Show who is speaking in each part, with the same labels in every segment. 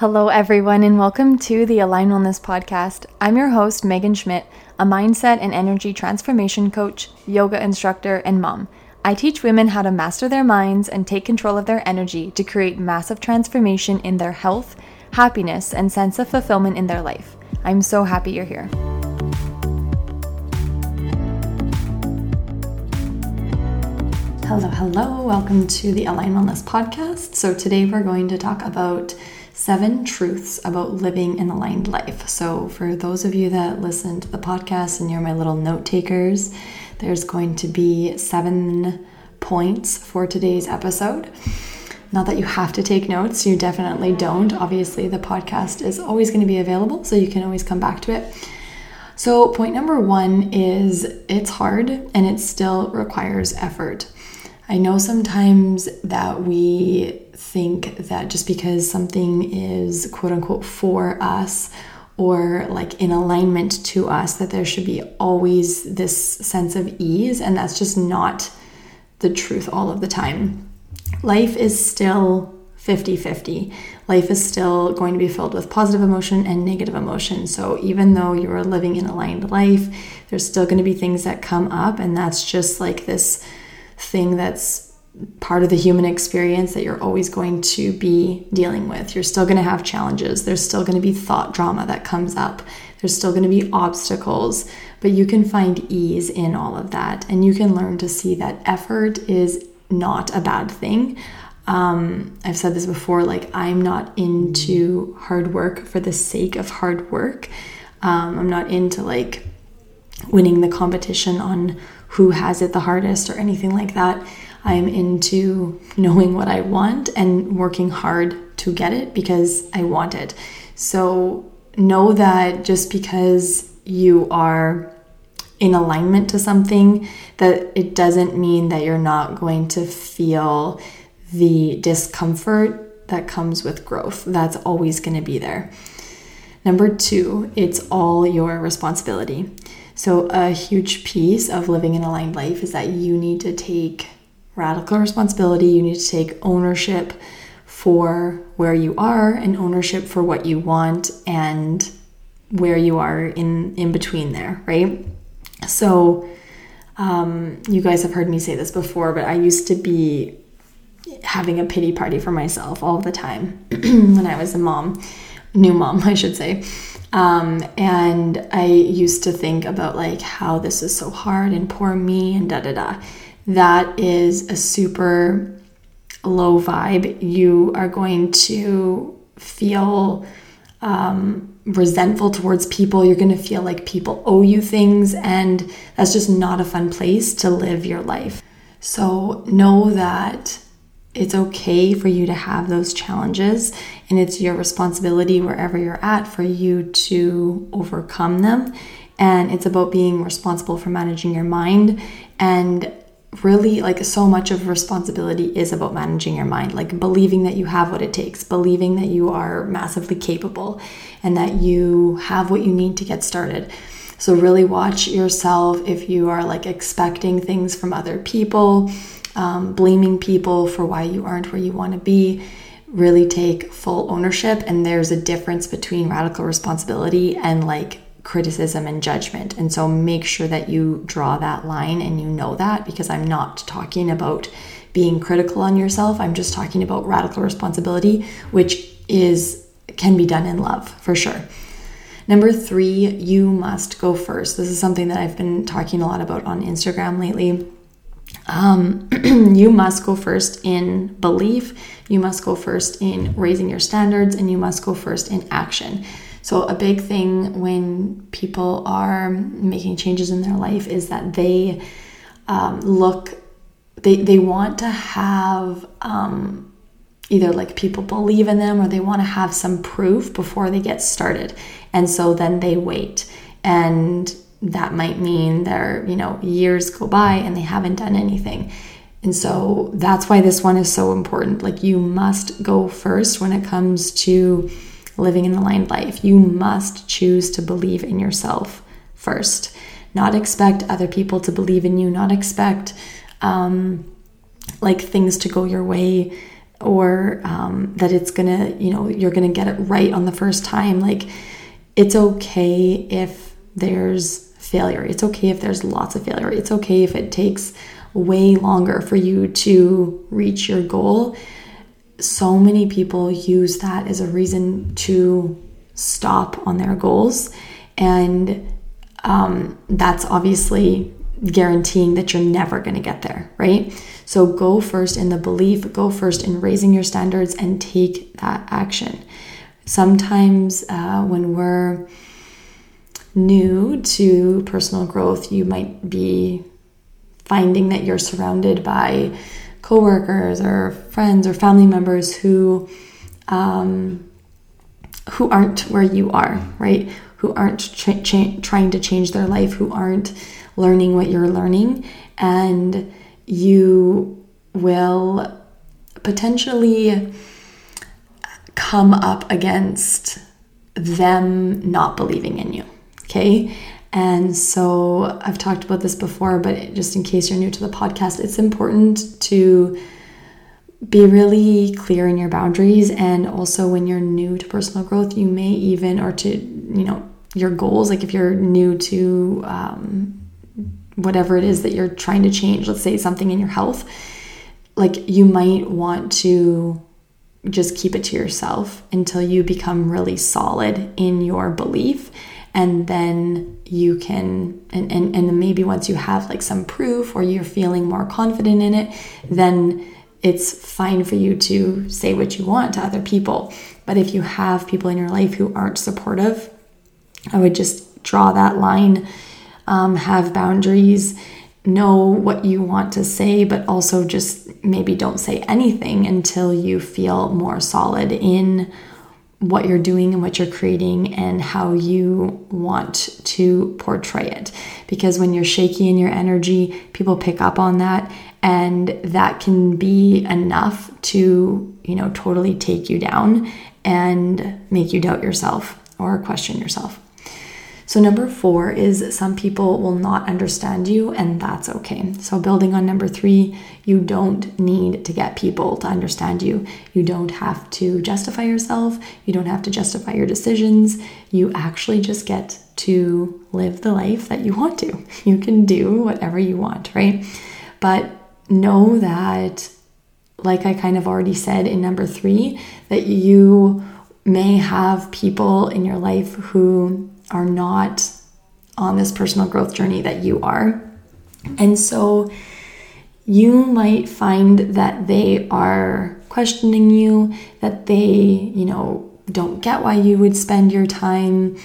Speaker 1: Hello, everyone, and welcome to the Align Wellness Podcast. I'm your host, Megan Schmidt, a mindset and energy transformation coach, yoga instructor, and mom. I teach women how to master their minds and take control of their energy to create massive transformation in their health, happiness, and sense of fulfillment in their life. I'm so happy you're here. Hello, hello. Welcome to the Align Wellness Podcast. So, today we're going to talk about seven truths about living an aligned life. So, for those of you that listen to the podcast and you're my little note takers, there's going to be seven points for today's episode. Not that you have to take notes, you definitely don't. Obviously, the podcast is always going to be available, so you can always come back to it. So, point number one is it's hard and it still requires effort. I know sometimes that we think that just because something is quote unquote for us or like in alignment to us, that there should be always this sense of ease, and that's just not the truth all of the time. Life is still 50 50. Life is still going to be filled with positive emotion and negative emotion. So, even though you are living an aligned life, there's still going to be things that come up, and that's just like this thing that's part of the human experience that you're always going to be dealing with. You're still going to have challenges. There's still going to be thought drama that comes up. There's still going to be obstacles, but you can find ease in all of that. And you can learn to see that effort is not a bad thing. Um, I've said this before like, I'm not into hard work for the sake of hard work. Um, I'm not into like winning the competition on who has it the hardest or anything like that. I'm into knowing what I want and working hard to get it because I want it. So know that just because you are in alignment to something that it doesn't mean that you're not going to feel the discomfort that comes with growth. That's always going to be there. Number 2, it's all your responsibility. So a huge piece of living an aligned life is that you need to take radical responsibility. You need to take ownership for where you are and ownership for what you want and where you are in in between there, right? So um, you guys have heard me say this before, but I used to be having a pity party for myself all the time when I was a mom, new mom, I should say. Um, and I used to think about like how this is so hard and poor me and da da da that is a super low vibe. You are going to feel um, resentful towards people. You're going to feel like people owe you things, and that's just not a fun place to live your life. So, know that it's okay for you to have those challenges, and it's your responsibility wherever you're at for you to overcome them. And it's about being responsible for managing your mind. And really like so much of responsibility is about managing your mind like believing that you have what it takes believing that you are massively capable and that you have what you need to get started. So really watch yourself if you are like expecting things from other people um, blaming people for why you aren't where you want to be really take full ownership and there's a difference between radical responsibility and like criticism and judgment. And so make sure that you draw that line and you know that because I'm not talking about being critical on yourself. I'm just talking about radical responsibility, which is can be done in love for sure. Number three, you must go first. This is something that I've been talking a lot about on Instagram lately. Um, you must go first in belief, you must go first in raising your standards, and you must go first in action. So, a big thing when people are making changes in their life is that they um, look, they, they want to have um, either like people believe in them or they want to have some proof before they get started. And so then they wait. And that might mean their, you know, years go by and they haven't done anything. And so that's why this one is so important. Like you must go first when it comes to living an aligned life. You must choose to believe in yourself first, not expect other people to believe in you, not expect um, like things to go your way or um, that it's gonna, you know, you're gonna get it right on the first time. Like, it's okay if there's failure. It's okay if there's lots of failure. It's okay if it takes way longer for you to reach your goal. So many people use that as a reason to stop on their goals. And um, that's obviously guaranteeing that you're never going to get there, right? So go first in the belief, go first in raising your standards and take that action. Sometimes uh, when we're new to personal growth, you might be finding that you're surrounded by coworkers or friends or family members who um, who aren't where you are, right? Who aren't tra- cha- trying to change their life, who aren't learning what you're learning, and you will potentially come up against them not believing in you. Okay. And so I've talked about this before, but just in case you're new to the podcast, it's important to be really clear in your boundaries. And also, when you're new to personal growth, you may even, or to, you know, your goals, like if you're new to um, whatever it is that you're trying to change, let's say something in your health, like you might want to just keep it to yourself until you become really solid in your belief and then you can and, and and maybe once you have like some proof or you're feeling more confident in it then it's fine for you to say what you want to other people. But if you have people in your life who aren't supportive i would just draw that line um, have boundaries know what you want to say, but also just maybe don't say anything until you feel more solid in what you're doing and what you're creating and how you want to portray it. Because when you're shaky in your energy, people pick up on that and that can be enough to, you know, totally take you down and make you doubt yourself or question yourself. So, number four is some people will not understand you, and that's okay. So, building on number three, you don't need to get people to understand you. You don't have to justify yourself, you don't have to justify your decisions. You actually just get to live the life that you want to. You can do whatever you want, right? But know that, like I kind of already said in number three, that you may have people in your life who are not on this personal growth journey that you are. And so you might find that they are questioning you, that they, you know, don't get why you would spend your time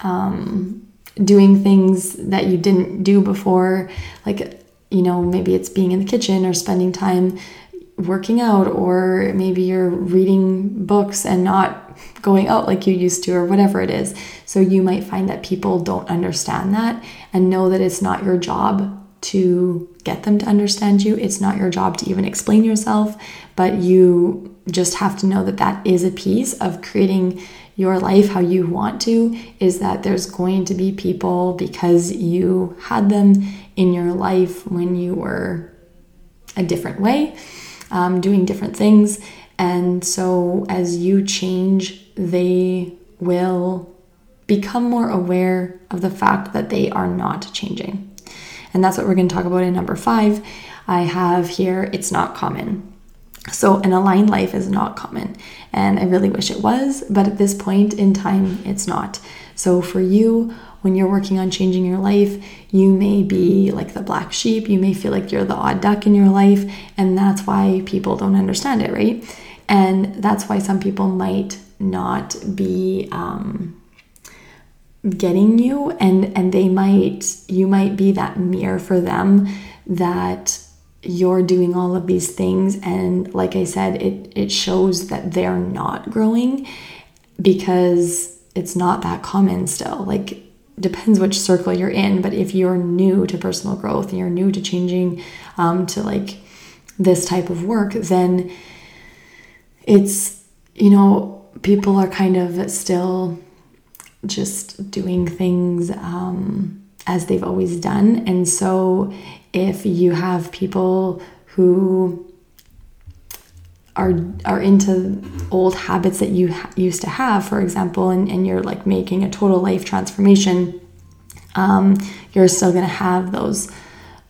Speaker 1: um, doing things that you didn't do before. Like, you know, maybe it's being in the kitchen or spending time working out, or maybe you're reading books and not going out like you used to, or whatever it is. So you might find that people don't understand that and know that it's not your job to get them to understand you. It's not your job to even explain yourself, but you just have to know that that is a piece of creating your life how you want to is that there's going to be people because you had them in your life when you were a different way, um, doing different things. And so as you change, they will become more aware of the fact that they are not changing. And that's what we're going to talk about in number five. I have here, it's not common. So, an aligned life is not common, and I really wish it was, but at this point in time, it's not. So, for you, when you're working on changing your life, you may be like the black sheep, you may feel like you're the odd duck in your life, and that's why people don't understand it, right? And that's why some people might not be um, getting you and and they might you might be that mirror for them that you're doing all of these things and like i said it it shows that they're not growing because it's not that common still like depends which circle you're in but if you're new to personal growth and you're new to changing um, to like this type of work then it's you know people are kind of still just doing things um, as they've always done. And so, if you have people who are are into old habits that you ha- used to have, for example, and, and you're like making a total life transformation, um, you're still to have those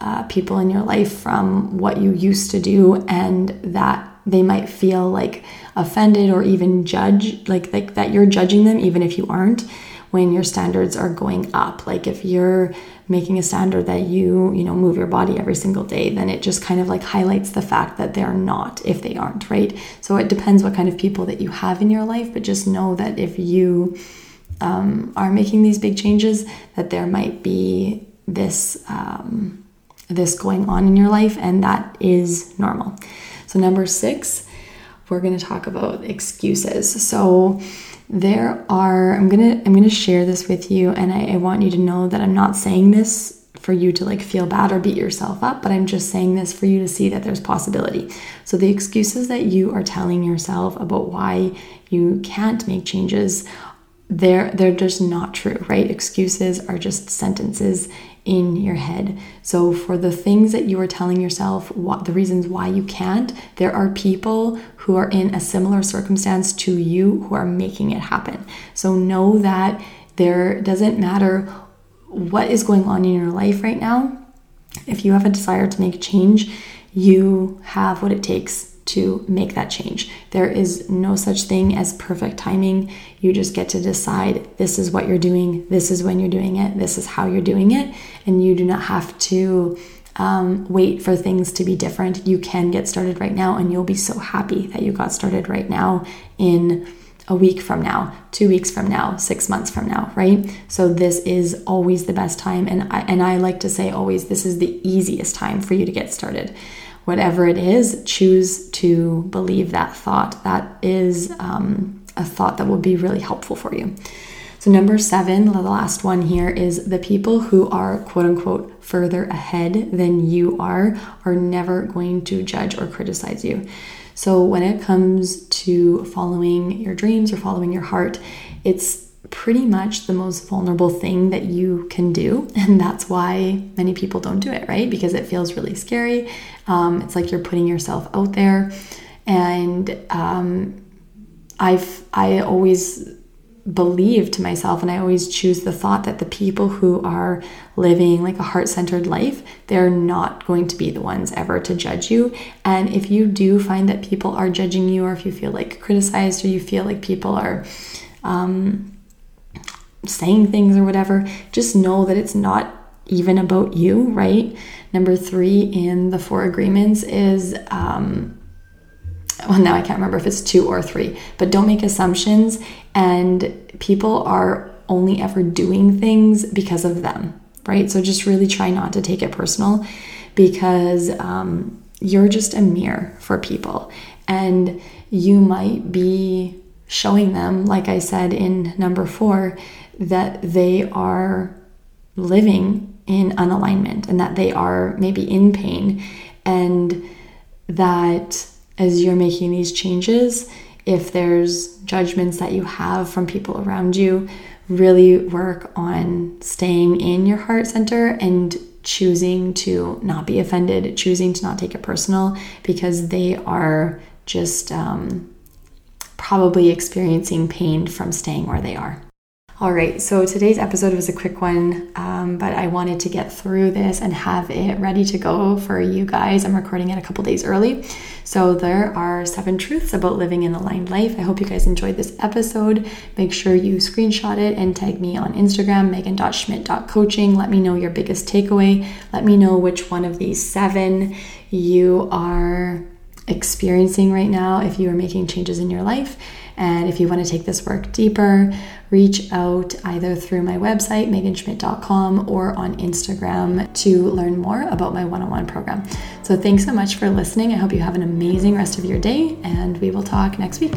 Speaker 1: uh, people in your life from what you used to do, and that they might feel like offended or even judge, like like that you're judging them, even if you aren't when your standards are going up. Like if you're making a standard that you, you know, move your body every single day, then it just kind of like highlights the fact that they're not if they aren't, right? So it depends what kind of people that you have in your life, but just know that if you um, are making these big changes, that there might be this um, this going on in your life, and that is normal. So number six, we're going to talk about excuses. So there are i'm gonna i'm gonna share this with you and I, I, want you to know that i'm not saying this for you to like feel bad or beat yourself up but i'm just saying this for you to see that there's possibility. So the excuses that you are telling yourself about why you can't make changes they're they're just not true right? Excuses are just sentences in your head. So, for the things that you are telling yourself, what the reasons why you can't, there are people who are in a similar circumstance to you who are making it happen. So, know that there doesn't matter what is going on in your life right now. If you have a desire to make change, you have what it takes to make that change. There is no such thing as perfect timing. You just get to decide this is what you're doing, this is when you're doing it, this is how you're doing it, and you do not have to um, wait for things to be different. You can get started right now, and you'll be so happy that you got started right now in a week from now, two weeks from now, six months from now, right? So this is always the best time, and I, and I like to say always this is the easiest time for you to get started whatever it is, choose to believe that thought. That is um, a thought that will be really helpful for you. So, number seven, the last one here is the people who are quote unquote further ahead than you are are never going to judge or criticize you. So, when it comes to following your dreams or following your heart, it's pretty much the most vulnerable thing that you can do. And that's why many people don't do it, right? Because it feels really scary. Um, it's like you're putting yourself out there. And um, I've, I always believe to myself and I always choose the thought that the people who are living like a heart-centered life they're not going to be the ones ever to judge you and if you do find that people are judging you or if you feel like criticized or you feel like people are um, saying things or whatever, just know that it's not even about you, right? Number three in the four agreements is, um, well, now I can't remember if it's two or three, but don't make assumptions. And people are only ever doing things because of them, right? So just really try not to take it personal because um, you're just a mirror for people. And you might be showing them, like I said in number four, that they are living in unalignment and that they are maybe in pain and that as you're making these changes if there's judgments that you have from people around you really work on staying in your heart center and choosing to not be offended choosing to not take it personal because they are just um, probably experiencing pain from staying where they are all right, so today's episode was a quick one, um, but I wanted to get through this and have it ready to go for you guys. I'm recording it a couple days early. So, there are seven truths about living an aligned life. I hope you guys enjoyed this episode. Make sure you screenshot it and tag me on Instagram, megan.schmidt.coaching. Let me know your biggest takeaway. Let me know which one of these seven you are experiencing right now if you are making changes in your life. And if you want to take this work deeper, reach out either through my website, meganschmidt.com, or on Instagram to learn more about my one on one program. So, thanks so much for listening. I hope you have an amazing rest of your day, and we will talk next week.